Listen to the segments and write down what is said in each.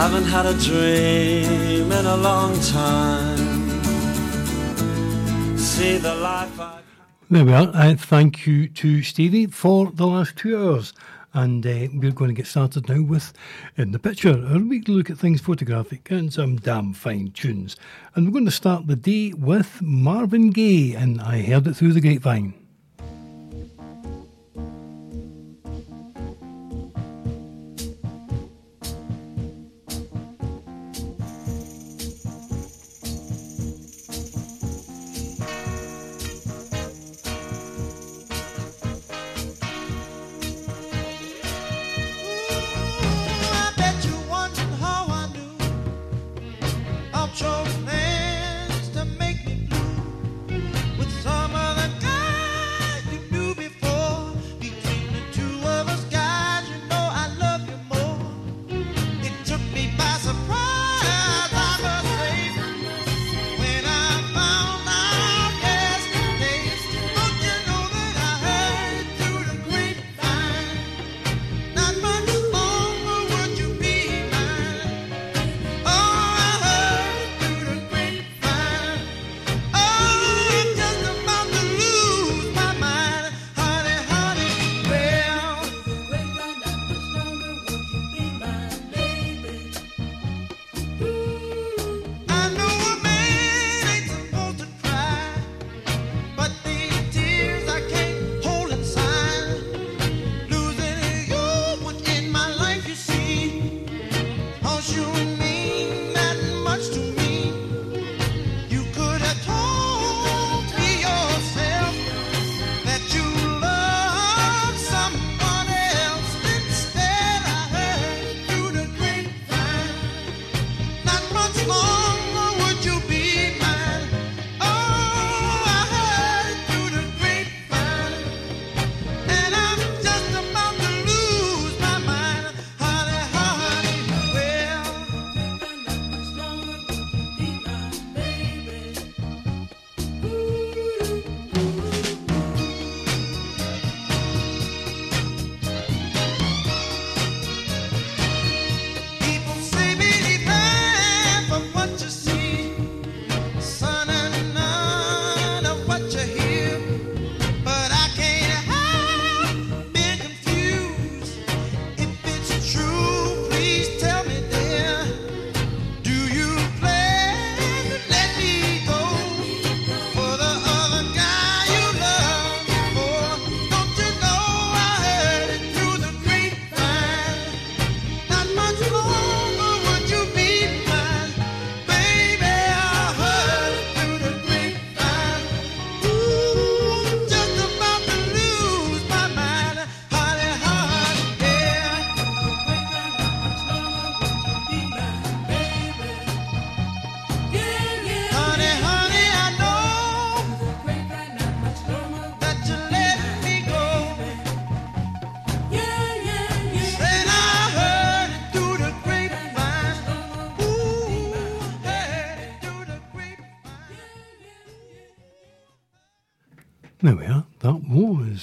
Haven't had a dream in a long time. See the life I. There we are. Uh, thank you to Stevie for the last two hours. And uh, we're going to get started now with In the Picture, a weekly look at things photographic and some damn fine tunes. And we're going to start the day with Marvin Gaye, and I heard it through the grapevine.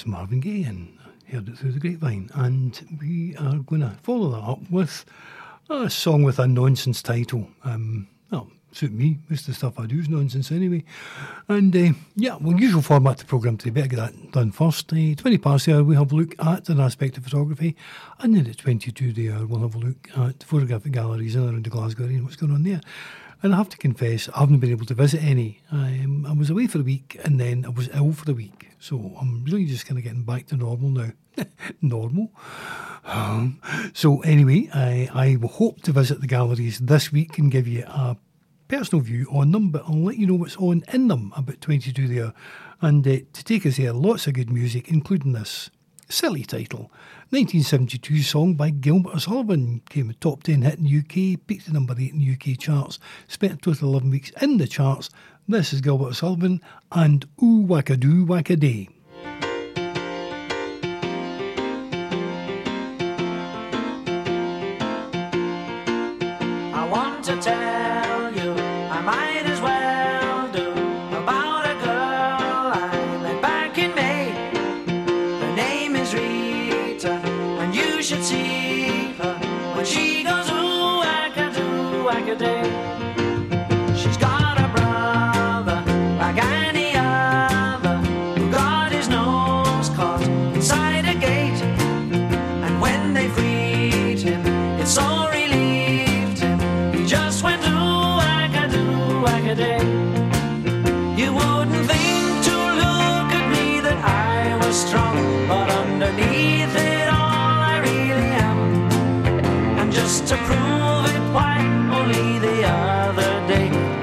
Marvin Gaye and heard it through the grapevine. And we are going to follow that up with a song with a nonsense title. Um, well, suit me. Most of the stuff I do is nonsense anyway. And uh, yeah, well, usual format the programme today. Better get that done first. Uh, 20 past the hour, we have a look at an aspect of photography. And then at 22 the hour, we'll have a look at the photographic galleries in and around the Glasgow area and what's going on there. And I have to confess, I haven't been able to visit any. I, um, I was away for a week and then I was ill for a week. So I'm really just kind of getting back to normal now. normal. Um, so anyway, I, I hope to visit the galleries this week and give you a personal view on them, but I'll let you know what's on in them about 22 there. And uh, to take us there, lots of good music, including this silly title 1972 song by Gilbert O'Sullivan came a top 10 hit in the UK, peaked at number 8 in the UK charts, spent a total of 11 weeks in the charts. This is Gilbert O'Sullivan and Ooh Wakka-Doo-Wakka-Day.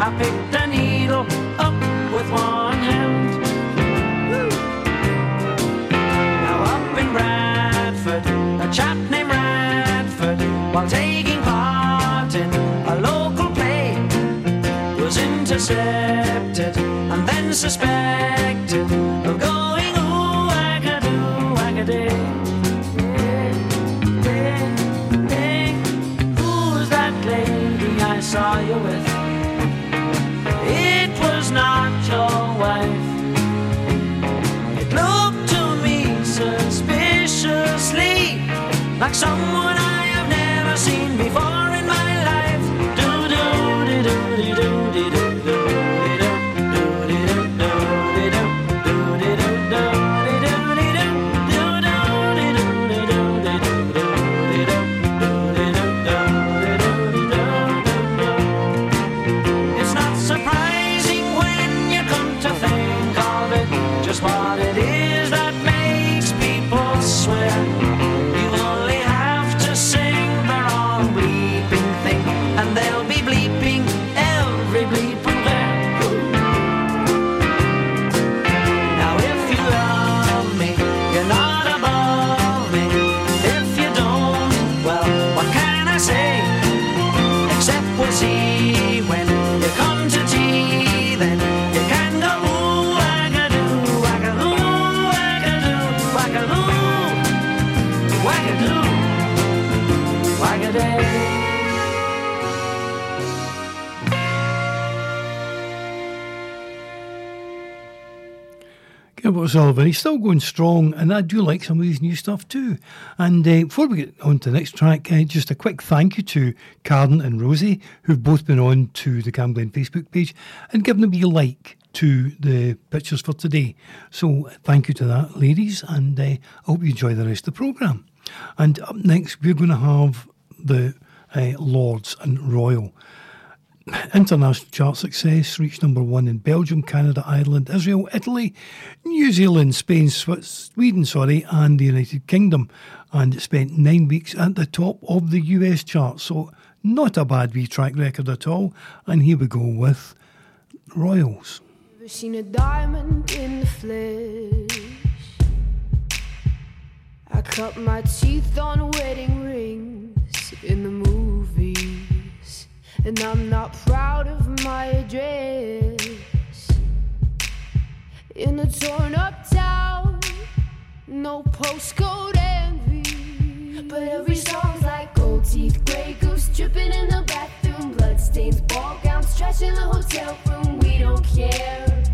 I picked a needle up with one hand. Now up in Bradford, a chap named Radford, while taking part in a local play, was intercepted and then suspected like someone I have never seen before Sullivan, he's still going strong, and I do like some of his new stuff too. And uh, before we get on to the next track, uh, just a quick thank you to Karen and Rosie, who've both been on to the Camglen Facebook page and given a wee like to the pictures for today. So thank you to that, ladies, and uh, I hope you enjoy the rest of the programme. And up next, we're going to have the uh, Lords and Royal. International chart success reached number one in Belgium, Canada, Ireland, Israel, Italy, New Zealand, Spain, Sweden, sorry, and the United Kingdom, and it spent nine weeks at the top of the US chart. So not a bad wee track record at all. And here we go with Royals. Seen a diamond in the flesh? I cut my teeth on wedding rings in the movies, and I'm not proud of my address. In a torn up town, no postcode envy, but every song's like gold teeth, gray goose dripping in the bathroom, bloodstains, ball gowns, trash in the hotel room. We don't care.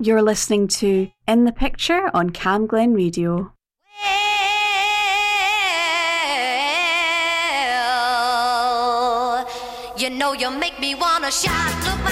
You're listening to In the Picture on Cam Glen Radio. Well, you know you make me wanna shout. Look,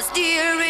now.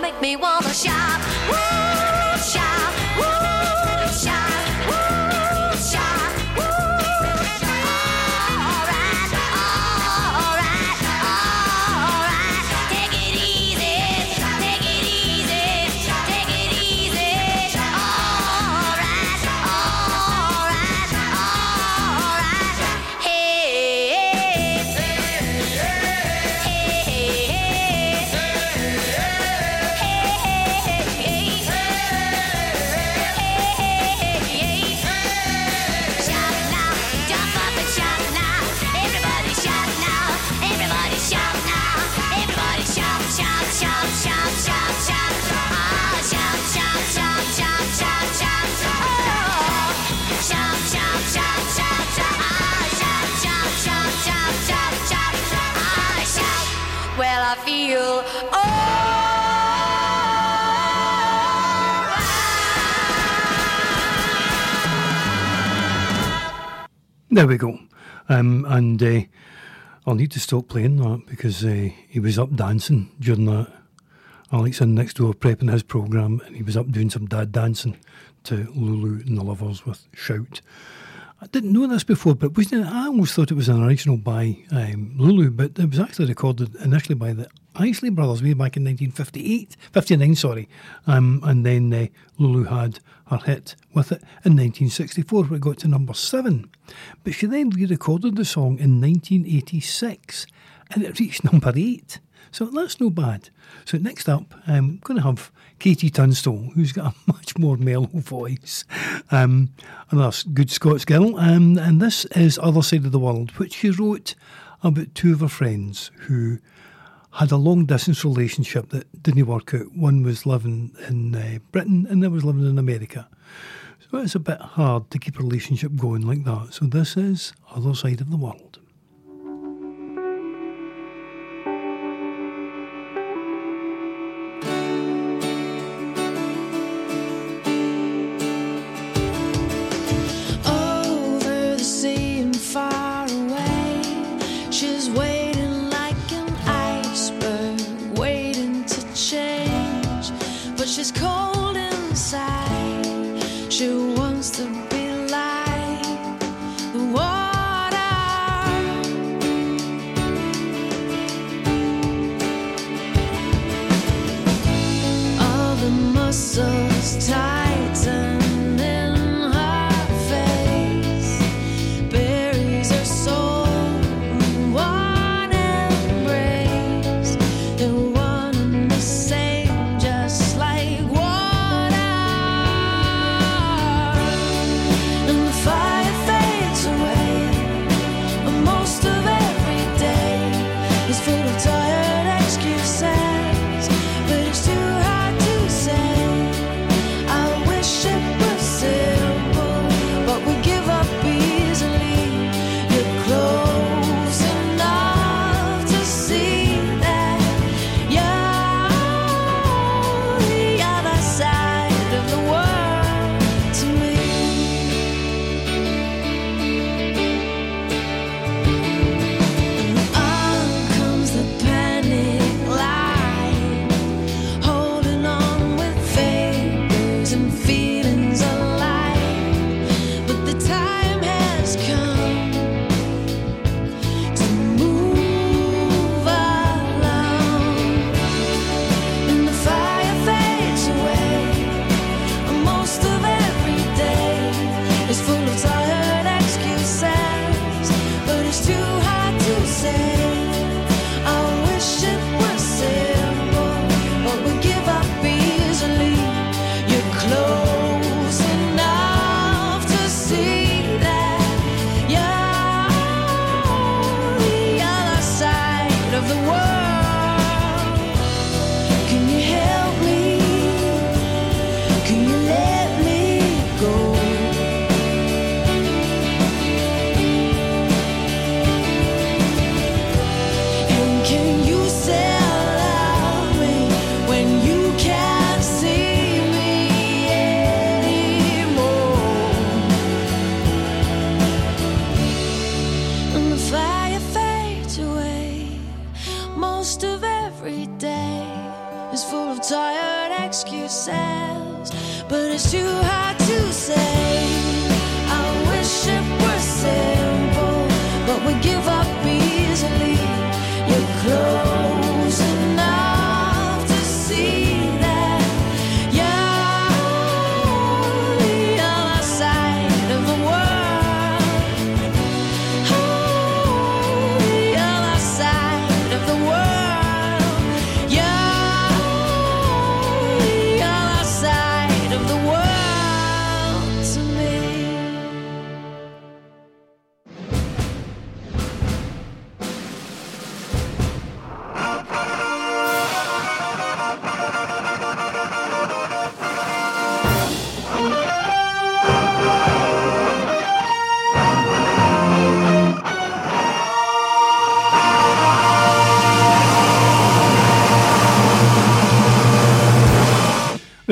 Make me wanna Um, and uh, I'll need to stop playing that because uh, he was up dancing during that. Alex in next door prepping his programme and he was up doing some dad dancing to Lulu and the Luvvers with Shout. I didn't know this before, but wasn't it, I almost thought it was an original by um, Lulu, but it was actually recorded initially by the Isley Brothers way back in 1958, 59, sorry. Um, and then uh, Lulu had her hit with it in 1964, where it got to number seven. But she then re recorded the song in 1986 and it reached number eight. So that's no bad. So next up, I'm going to have KT Tunstall, who's got a much more mellow voice, um, another good Scots girl, um, and this is Other Side of the World, which she wrote about two of her friends who had a long distance relationship that didn't work out. One was living in uh, Britain and the other was living in America. So it's a bit hard to keep a relationship going like that. So this is Other Side of the World.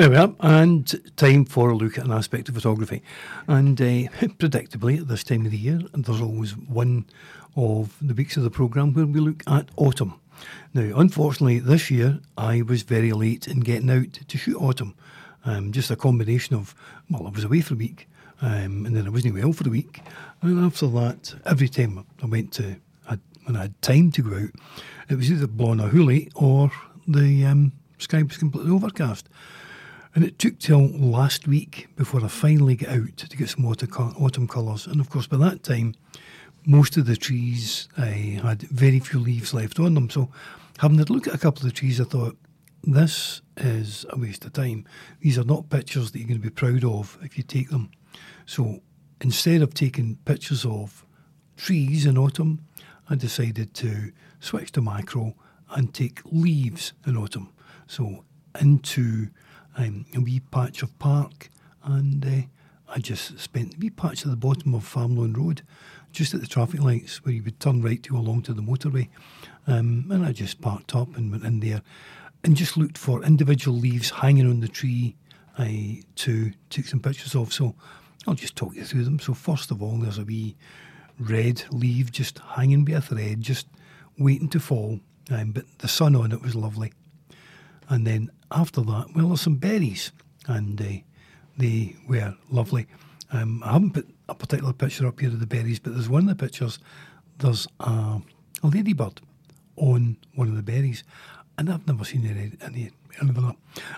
There we are, and time for a look at an aspect of photography. And uh, predictably, at this time of the year, there's always one of the weeks of the programme where we look at autumn. Now, unfortunately, this year I was very late in getting out to shoot autumn. Um, just a combination of, well, I was away for a week, um, and then I wasn't well for a week. And after that, every time I went to, I, when I had time to go out, it was either blown a hoolie or the um, sky was completely overcast. And it took till last week before I finally got out to get some autumn, colours. And of course, by that time, most of the trees uh, had very few leaves left on them. So, having a look at a couple of the trees, I thought, this is a waste of time. These are not pictures that you're going to be proud of if you take them. So, instead of taking pictures of trees in autumn, I decided to switch to macro and take leaves in autumn. So, into um, a wee patch of park, and uh, I just spent a wee patch at the bottom of Farmeloan Road, just at the traffic lights where you would turn right to along to the motorway. Um, and I just parked up and went in there and just looked for individual leaves hanging on the tree I to take some pictures of. So I'll just talk you through them. So, first of all, there's a wee red leaf just hanging by a thread, just waiting to fall. Um, but the sun on it was lovely. And then after that, well, there's some berries, and uh, they were lovely. Um, I haven't put a particular picture up here of the berries, but there's one of the pictures. There's a, a ladybird on one of the berries, and I've never seen any, any, any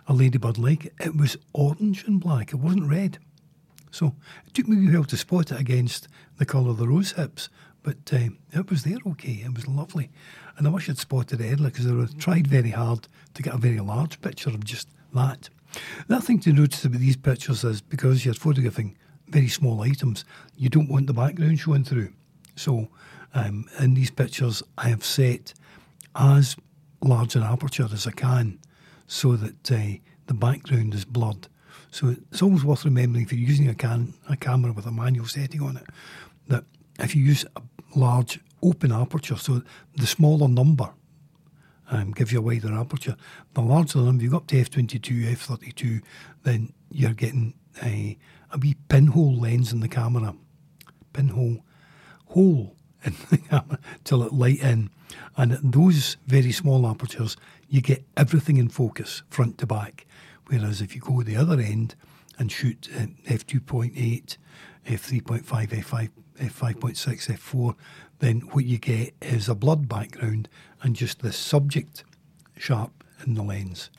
a ladybird like it. It was orange and black. It wasn't red. So it took me a while to spot it against the colour of the rose hips, but uh, it was there okay. It was lovely. And I wish I'd spotted it earlier because i've tried very hard to get a very large picture of just that. The other thing to notice about these pictures is because you're photographing very small items, you don't want the background showing through. So um, in these pictures, I have set as large an aperture as I can so that uh, the background is blurred. So it's always worth remembering if you're using a, can, a camera with a manual setting on it that if you use a large open aperture, so the smaller number um, gives you a wider aperture. The larger the number, you go up to f22, f32, then you're getting a, a wee pinhole lens in the camera. Pinhole hole in the camera till it light in. And at those very small apertures, you get everything in focus, front to back. Whereas if you go the other end and shoot at f2.8, f3.5, f5, f5.6, f4, then what you get is a blood background and just the subject sharp in the lens.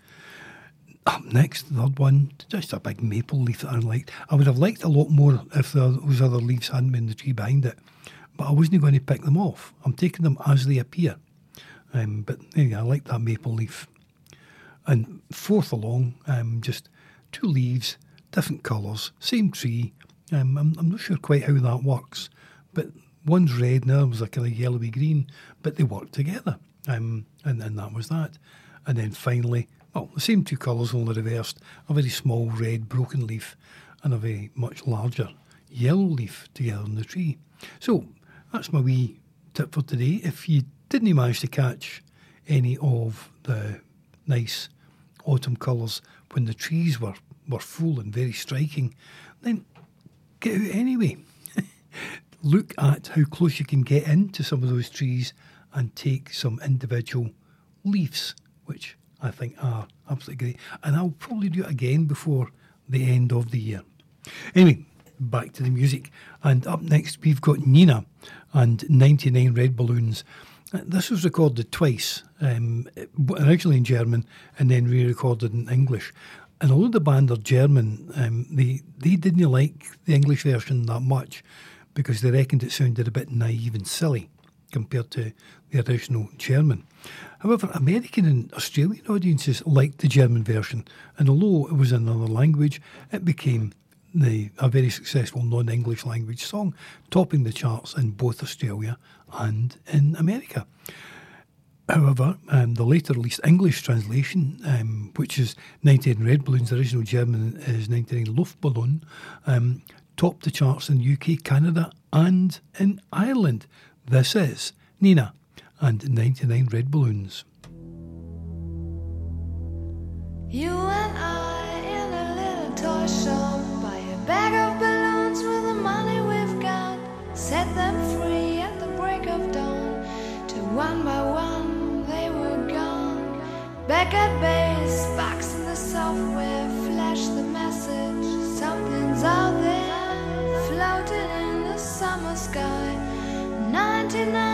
Up next, the third one, just a big maple leaf that I liked. I would have liked a lot more if those other leaves hadn't been the tree behind it, but I wasn't going to pick them off. I'm taking them as they appear. Um, but anyway, I like that maple leaf. And fourth along, um, just two leaves, different colours, same tree. Um, I'm, I'm not sure quite how that works, but one's red and the other was a kind of yellowy green, but they work together. Um, and then that was that. And then finally, well, the same two colours, only reversed a very small red broken leaf and a very much larger yellow leaf together on the tree. So that's my wee tip for today. If you didn't manage to catch any of the nice autumn colours when the trees were, were full and very striking, then get out anyway. Look at how close you can get into some of those trees and take some individual leaves, which I think are absolutely great. And I'll probably do it again before the end of the year. Anyway, back to the music. And up next, we've got Nena and 99 Red Balloons. Uh, This was recorded twice, um, originally in German and then re recorded in English. And although the band are German, um, they, they didn't like the English version that much because they reckoned it sounded a bit naive and silly compared to the original German. However, American and Australian audiences liked the German version, and although it was another language, it became the, a very successful non English language song, topping the charts in both Australia and in America. However, um, the later released English translation, um, which is 99 Red Balloons, the original German is 99 Luftballon, um, topped the charts in UK, Canada, and in Ireland. This is Nena and 99 Red Balloons. You and I in a little toy shop buy a bag of balloons with the money we've got. Set them free at the break of dawn. Till one by one they were gone. Back at base, box in the software, flash the message. 99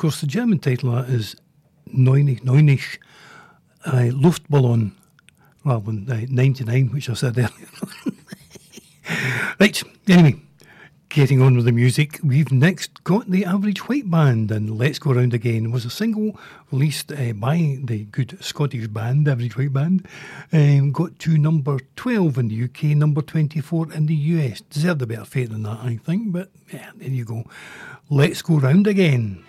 course, the German title of that is Neunig, Neunich uh, Luftballon, rather than uh, 99, which I said earlier. right, anyway, getting on with the music, we've next got the Average White Band, and Let's Go Round Again was a single released uh, by the good Scottish band, Average White Band, um, got to number 12 in the UK, number 24 in the US. Deserved a better fate than that, I think, but yeah, there you go. Let's Go Round Again.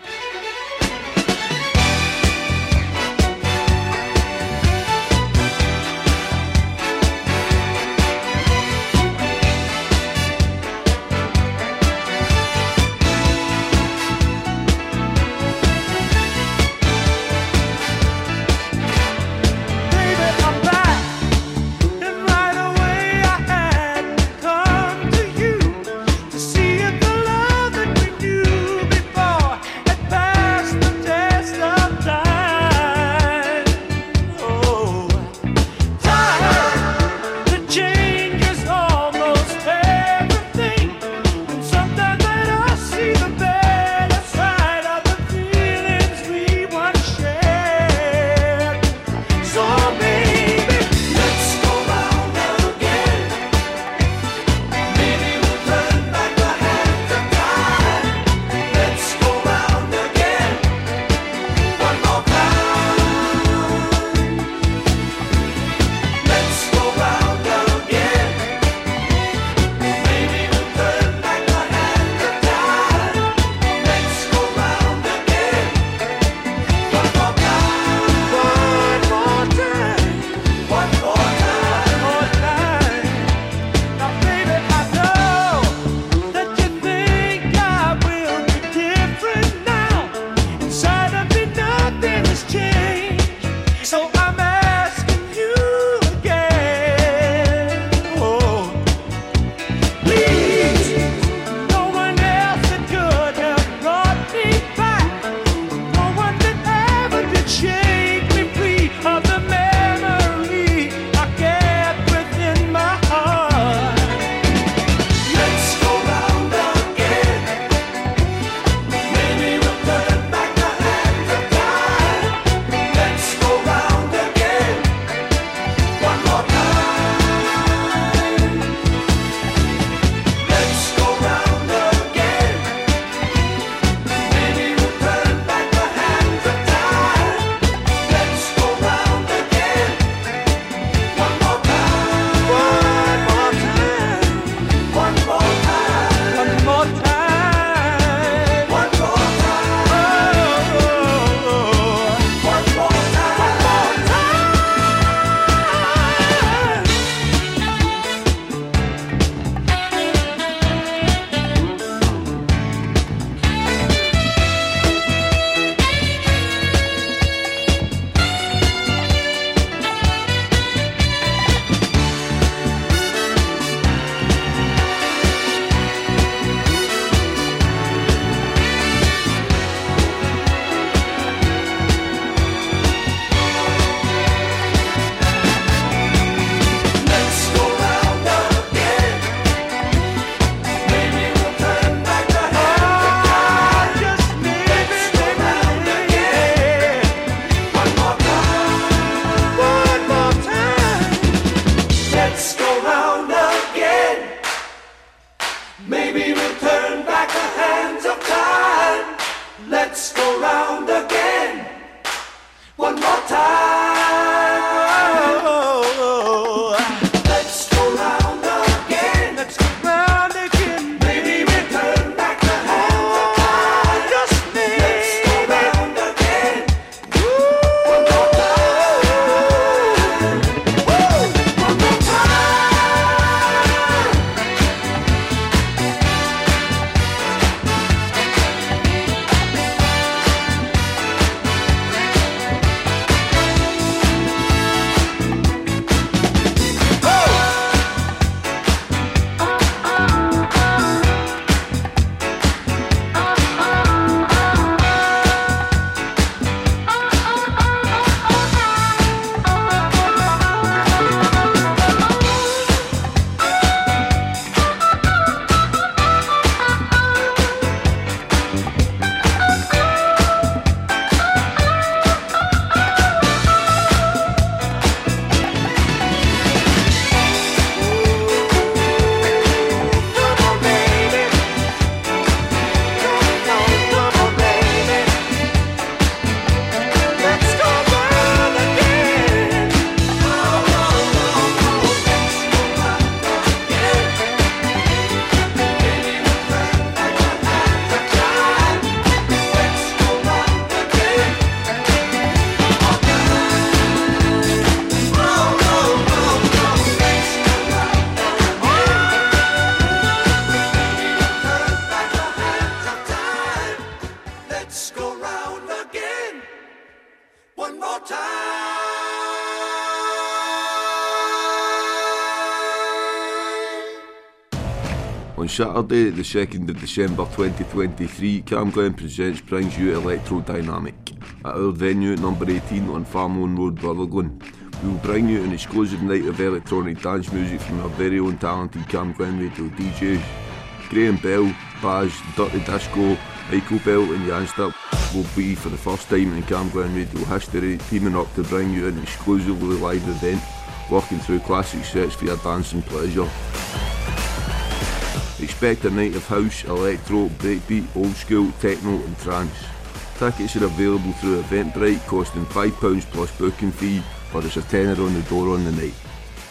Saturday, the 2nd of December 2023, Cam Glen Presents brings you Electrodynamic at our venue number 18 on Farmone Road, Rutherglen. We will bring you an exclusive night of electronic dance music from our very own talented Cam Glen Radio DJs. Graham Bell, Baz, Dirty Disco, Michael Bell and Janster will be for the first time in Cam Glen Radio history teaming up to bring you an exclusively live event working through classic sets for your dancing pleasure. Expect a night of house, electro, breakbeat, old school, techno and trance. Tickets are available through Eventbrite costing £5 plus booking fee or there's a tenner on the door on the night.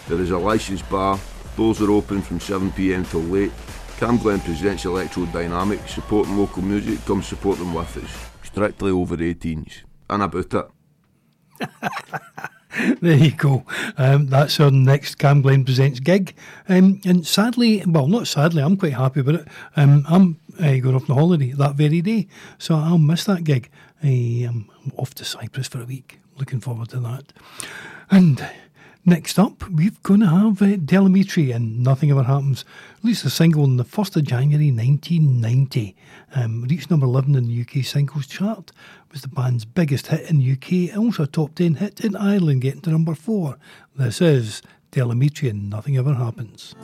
There is a licensed bar, doors are open from 7pm till late. Cam Glen presents Electro Dynamic, supporting local music, come support them with us. Strictly over 18s. And about it. There you go. Um, that's our next Cam Glen Presents gig. Um, and sadly, well, not sadly, I'm quite happy about it. Um, I'm uh, going off on holiday that very day, so I'll miss that gig. I am off to Cyprus for a week. Looking forward to that. And next up, we're going to have uh, Del Amitri and Nothing Ever Happens. Released a single on the 1st of January 1990. Um, reached number 11 in the UK singles chart. Was the band's biggest hit in the UK, and also a top 10 hit in Ireland, getting to number 4. This is Del Amitri and Nothing Ever Happens.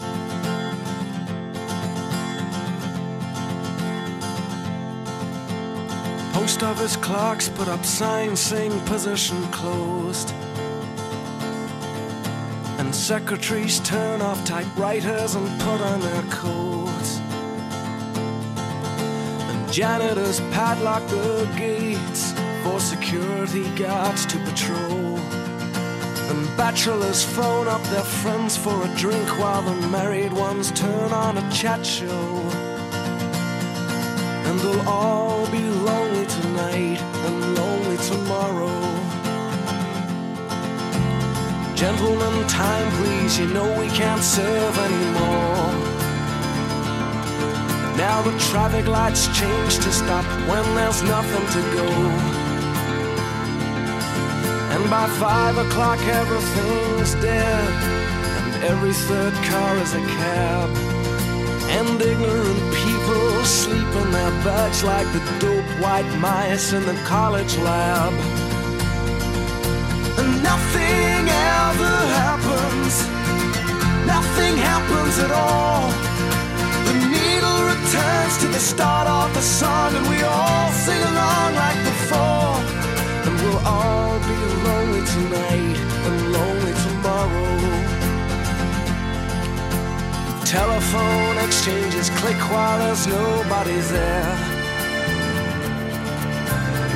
Post office clerks put up signs saying position closed. And secretaries turn off typewriters and put on their coats. Janitors padlock the gates for security guards to patrol. And bachelors phone up their friends for a drink while the married ones turn on a chat show. And they'll all be lonely tonight and lonely tomorrow. Gentlemen, time please, you know we can't serve anymore. Now the traffic lights change to stop when there's nothing to go. And by five o'clock everything's dead, and every third car is a cab. And ignorant people sleep in their beds like the dope white mice in the college lab. And nothing ever happens, nothing happens at all. Returns to the start of the song, and we all sing along like before. And we'll all be lonely tonight and lonely tomorrow. Telephone exchanges click while there's nobody there.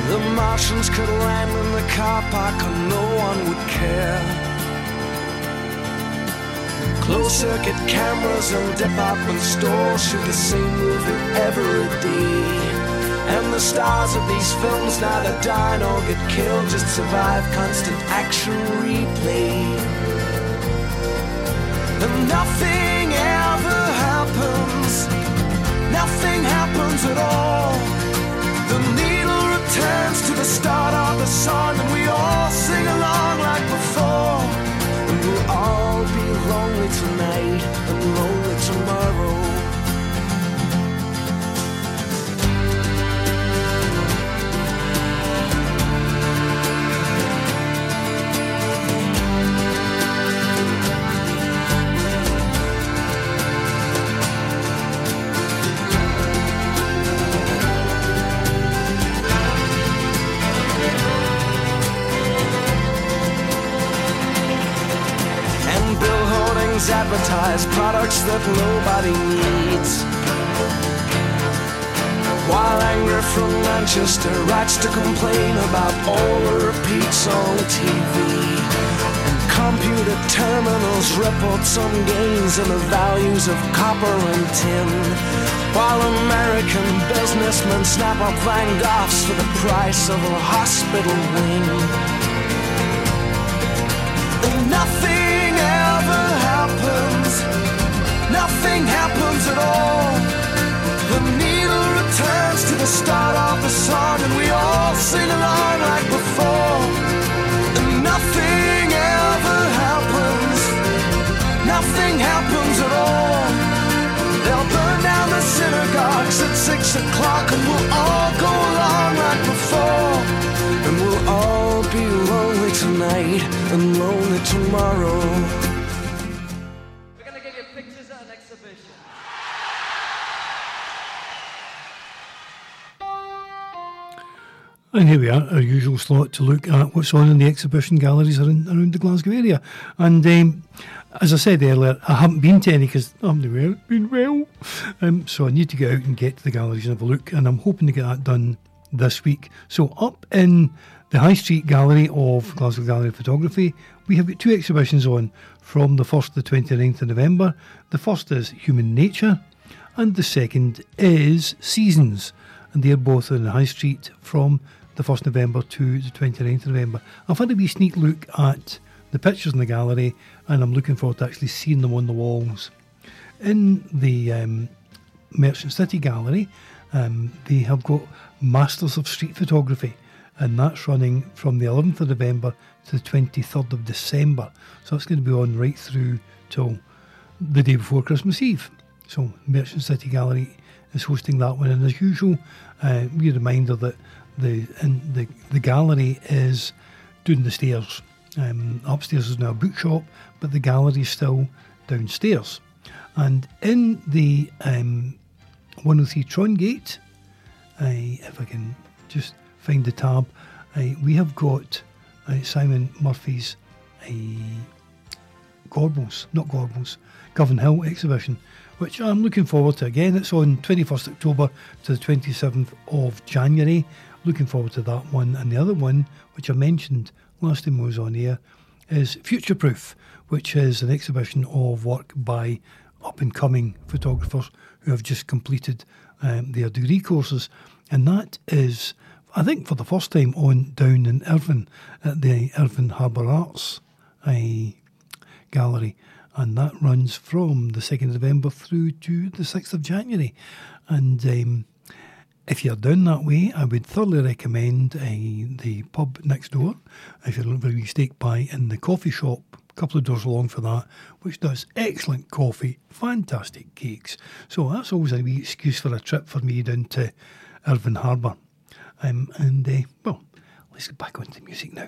The Martians could land in the car park and no one would care. Closed circuit cameras and department stores shoot the same movie every day. And the stars of these films neither die nor get killed, just survive constant action replay. And nothing ever happens. Nothing happens at all. The needle returns to the start of the song, and we all sing along like before. We'll all be lonely tonight and lonely tomorrow. Some gains in the values of copper and tin. While American businessmen snap up Van Goghs for the price of a hospital wing. And nothing ever happens. Nothing happens at all. The needle returns to the start of the song, reverse the clock and we'll all go along like before. And we'll all be lonely tonight and lonely tomorrow. We're gonna give you pictures at an exhibition. And here we are, our usual slot to look at what's on in the exhibition galleries around, around the Glasgow area. And um, as I said earlier, I haven't been to any because I haven't well- been well. Um, so I need to get out and get to the galleries and have a look. And I'm hoping to get that done this week. So up in the High Street Gallery of Glasgow Gallery of Photography, we have got two exhibitions on from the 1st to the 29th of November. The first is Human Nature and the second is Seasons, and they're both in the High Street from the 1st November to the 29th of November. I've had a wee sneak look at the pictures in the gallery, and I'm looking forward to actually seeing them on the walls. In the um, Merchant City Gallery, um, they have got Masters of Street Photography, and that's running from the 11th of November to the 23rd of December. So that's going to be on right through till the day before Christmas Eve. So Merchant City Gallery is hosting that one, and as usual, uh, we a reminder that the the the gallery is doing the stairs. Um, upstairs is now a bookshop, but the gallery is still downstairs. And in the um, 103 Trongate, uh, if I can just find the tab, we have got uh, Simon Murphy's uh, Gorbals, not Gorbals, Govan Hill exhibition, which I'm looking forward to. Again, it's on 21st October to the 27th of January. Looking forward to that one. And the other one, which I mentioned last time I was on air, is Future Proof, which is an exhibition of work by up and coming photographers who have just completed um, their degree courses. And that is, I think, for the first time on down in Irvine at the Irvine Harbour Arts Gallery. And that runs from the 2nd of November through to the 6th of January. And um, if you're down that way, I would thoroughly recommend uh, the pub next door. If you're looking for a steak pie, and the coffee shop a couple of doors along for that, which does excellent coffee, fantastic cakes. So that's always a wee excuse for a trip for me down to Irvine Harbour. Um, and uh, well, let's get back onto music now.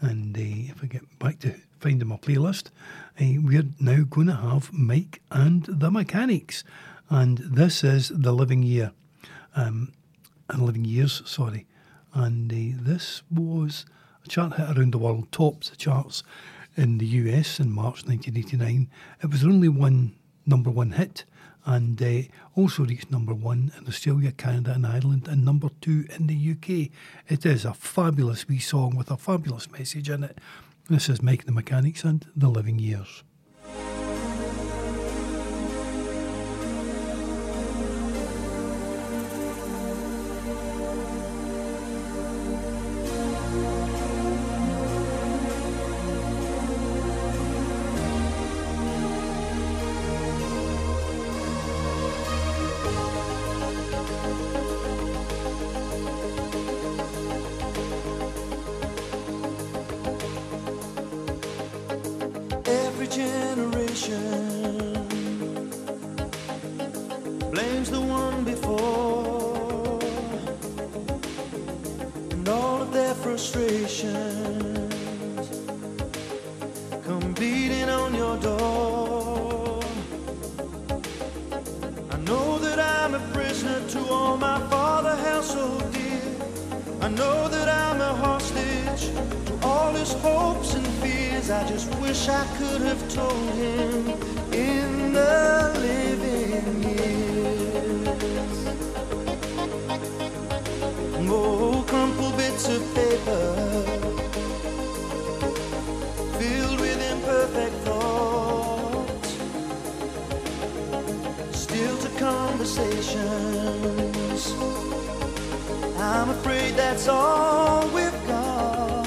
And uh, if I get back to finding my playlist, uh, we're now going to have Mike and the Mechanics. And this is The Living Year. Um, and Living Years, sorry. And uh, this was a chart hit around the world, topped the charts in the US in March 1989. It was only one number one hit and uh, also reached number one in Australia, Canada, and Ireland, and number two in the UK. It is a fabulous wee song with a fabulous message in it. This is Mike the Mechanics and The Living Years. Conversations. I'm afraid that's all we've got.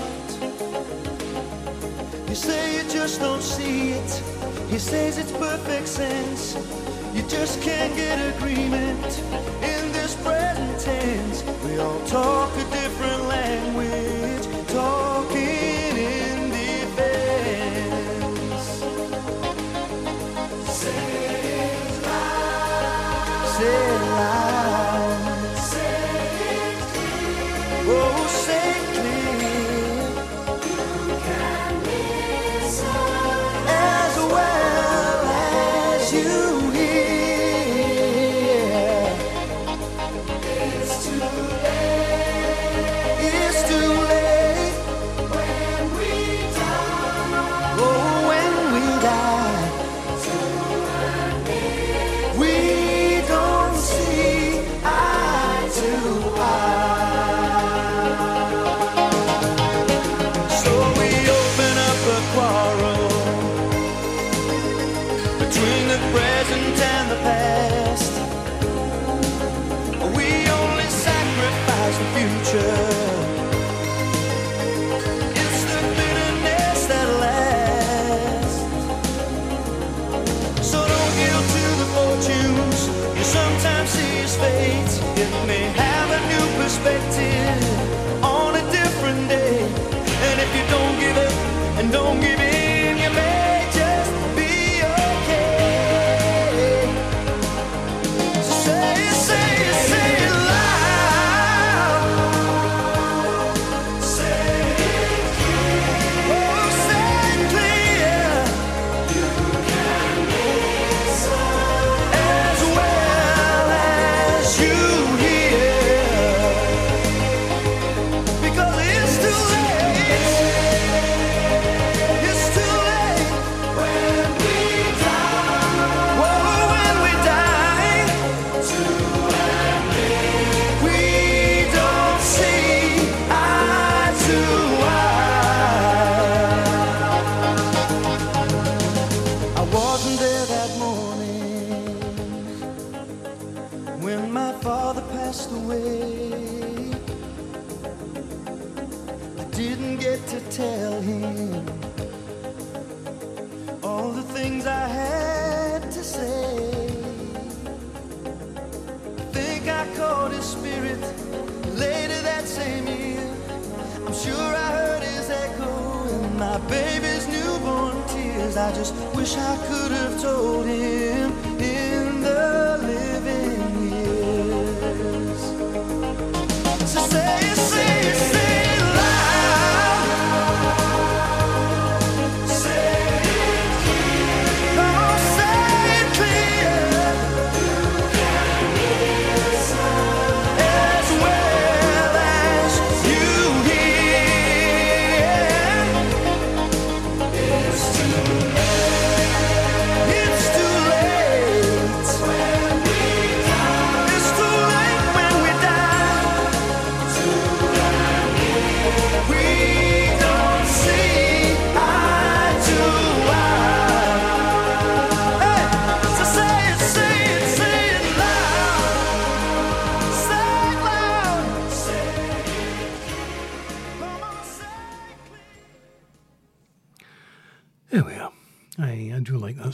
You say you just don't see it. He says it's perfect sense. You just can't get agreement in this present tense. We all talk a different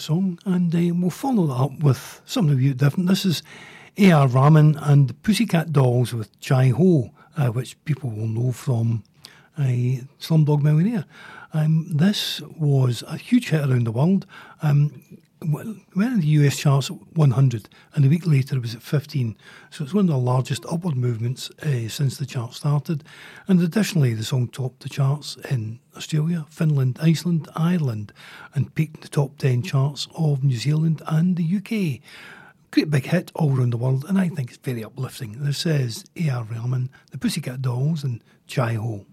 song, and uh, we'll follow that up with something a bit different. This is A.R. Rahman and the Pussycat Dolls with Jai Ho, uh, which people will know from uh, Slumdog Millionaire. Um, this was a huge hit around the world. Um, went in the US charts at 100, and a week later it was at 15. So it's one of the largest upward movements uh, since the chart started. And additionally, the song topped the charts in Australia, Finland, Iceland, Ireland, and peaked the top 10 charts of New Zealand and the UK. Great big hit all around the world, and I think it's very uplifting. This is A.R. Rahman, The Pussycat Dolls, and Jai Ho.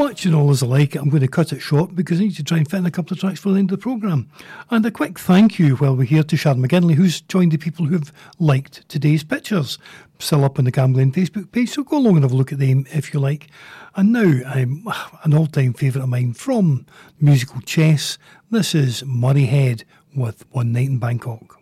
much and all is alike. I'm going to cut it short because I need to try and fit in a couple of tracks for the end of the programme. And a quick thank you while we're here to Sharon McGinley, who's joined the people who've liked today's pictures. Still up on the Camglen Facebook page, so go along and have a look at them if you like. And now, I'm um, an all time favourite of mine from musical chess. This is Murray Head with One Night in Bangkok.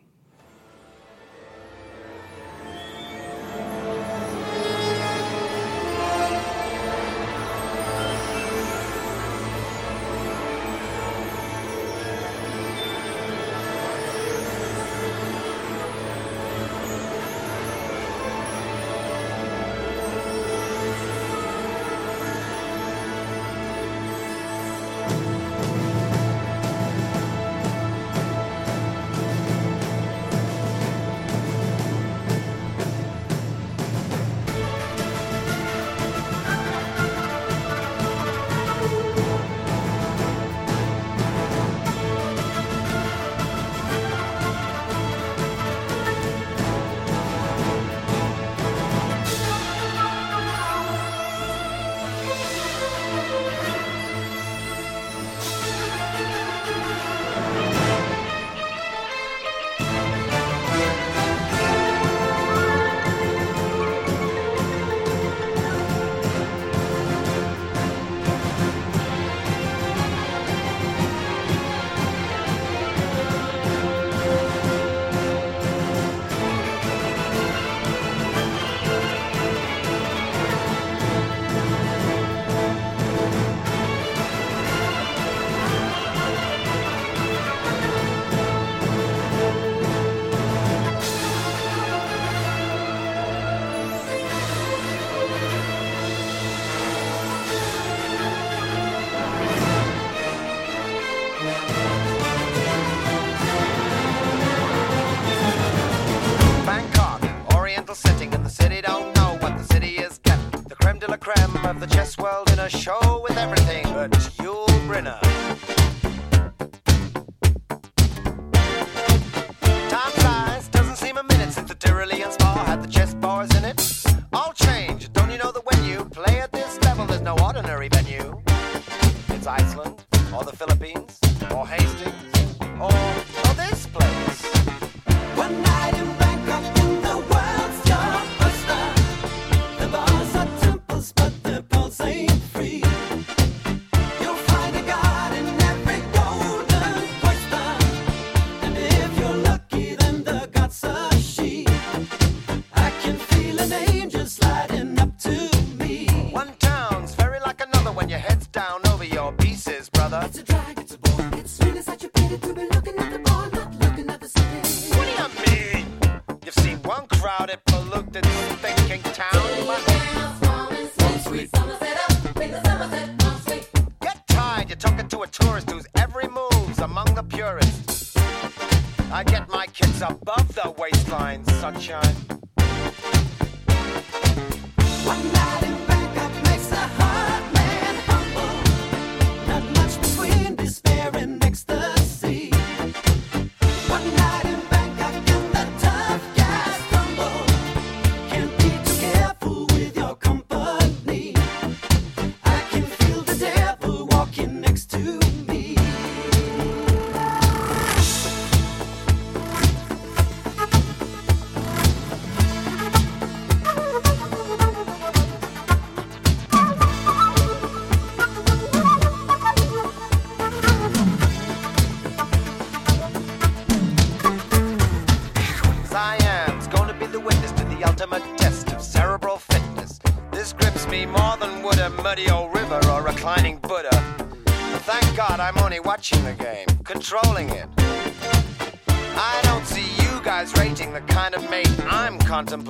I'm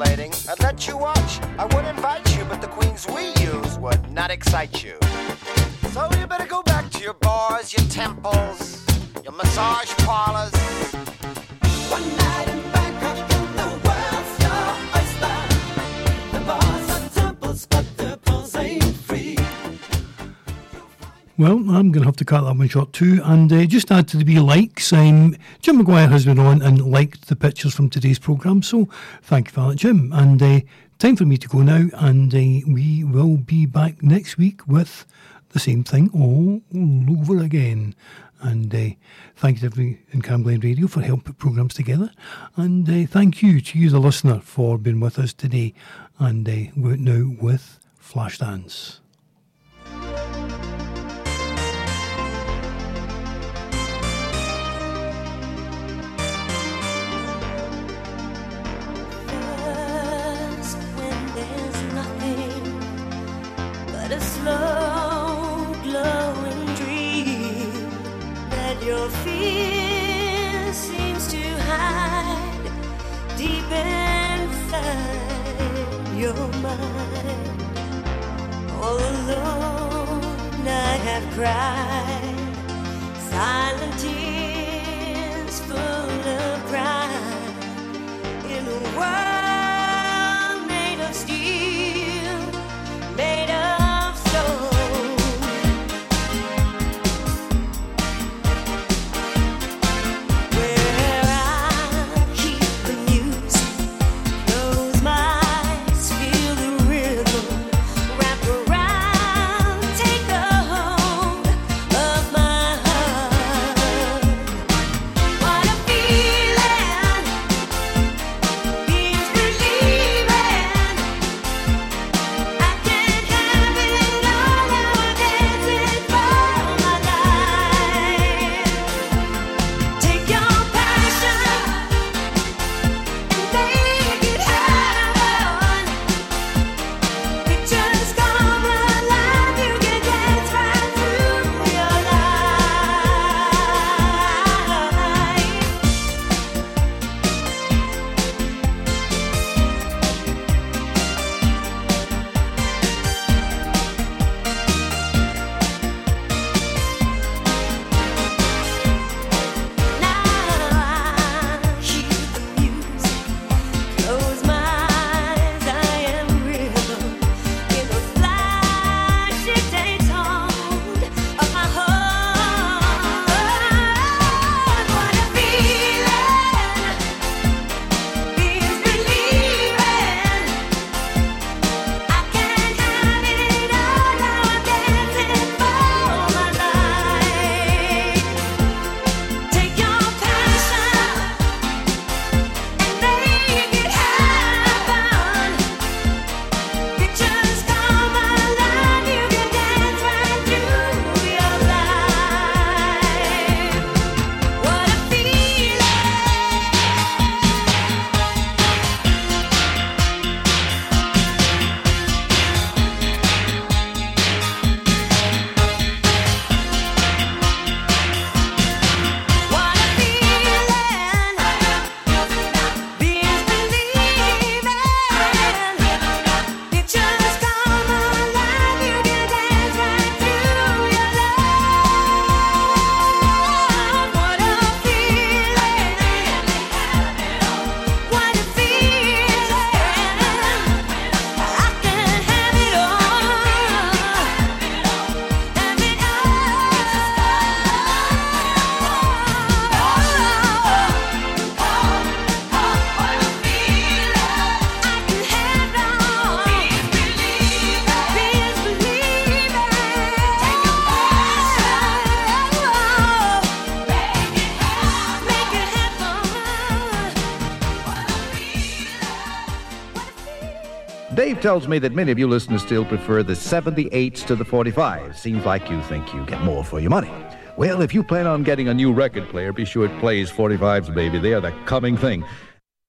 cut that one short too. And uh, just add to the wee likes. Um, Jim McGuire has been on and liked the pictures from today's programme. So thank you for that, Jim. And uh, time for me to go now. And uh, we will be back next week with the same thing all over again. And uh, thank you to everybody in Camglen Radio for helping put programmes together. And uh, thank you to you, the listener, for being with us today. And uh, we're now with Flashdance. Cried silent tears Tells me that many of you listeners still prefer the 78s to the 45s. Seems like you think you get more for your money. Well, if you plan on getting a new record player, be sure it plays 45s, baby. They are the coming thing.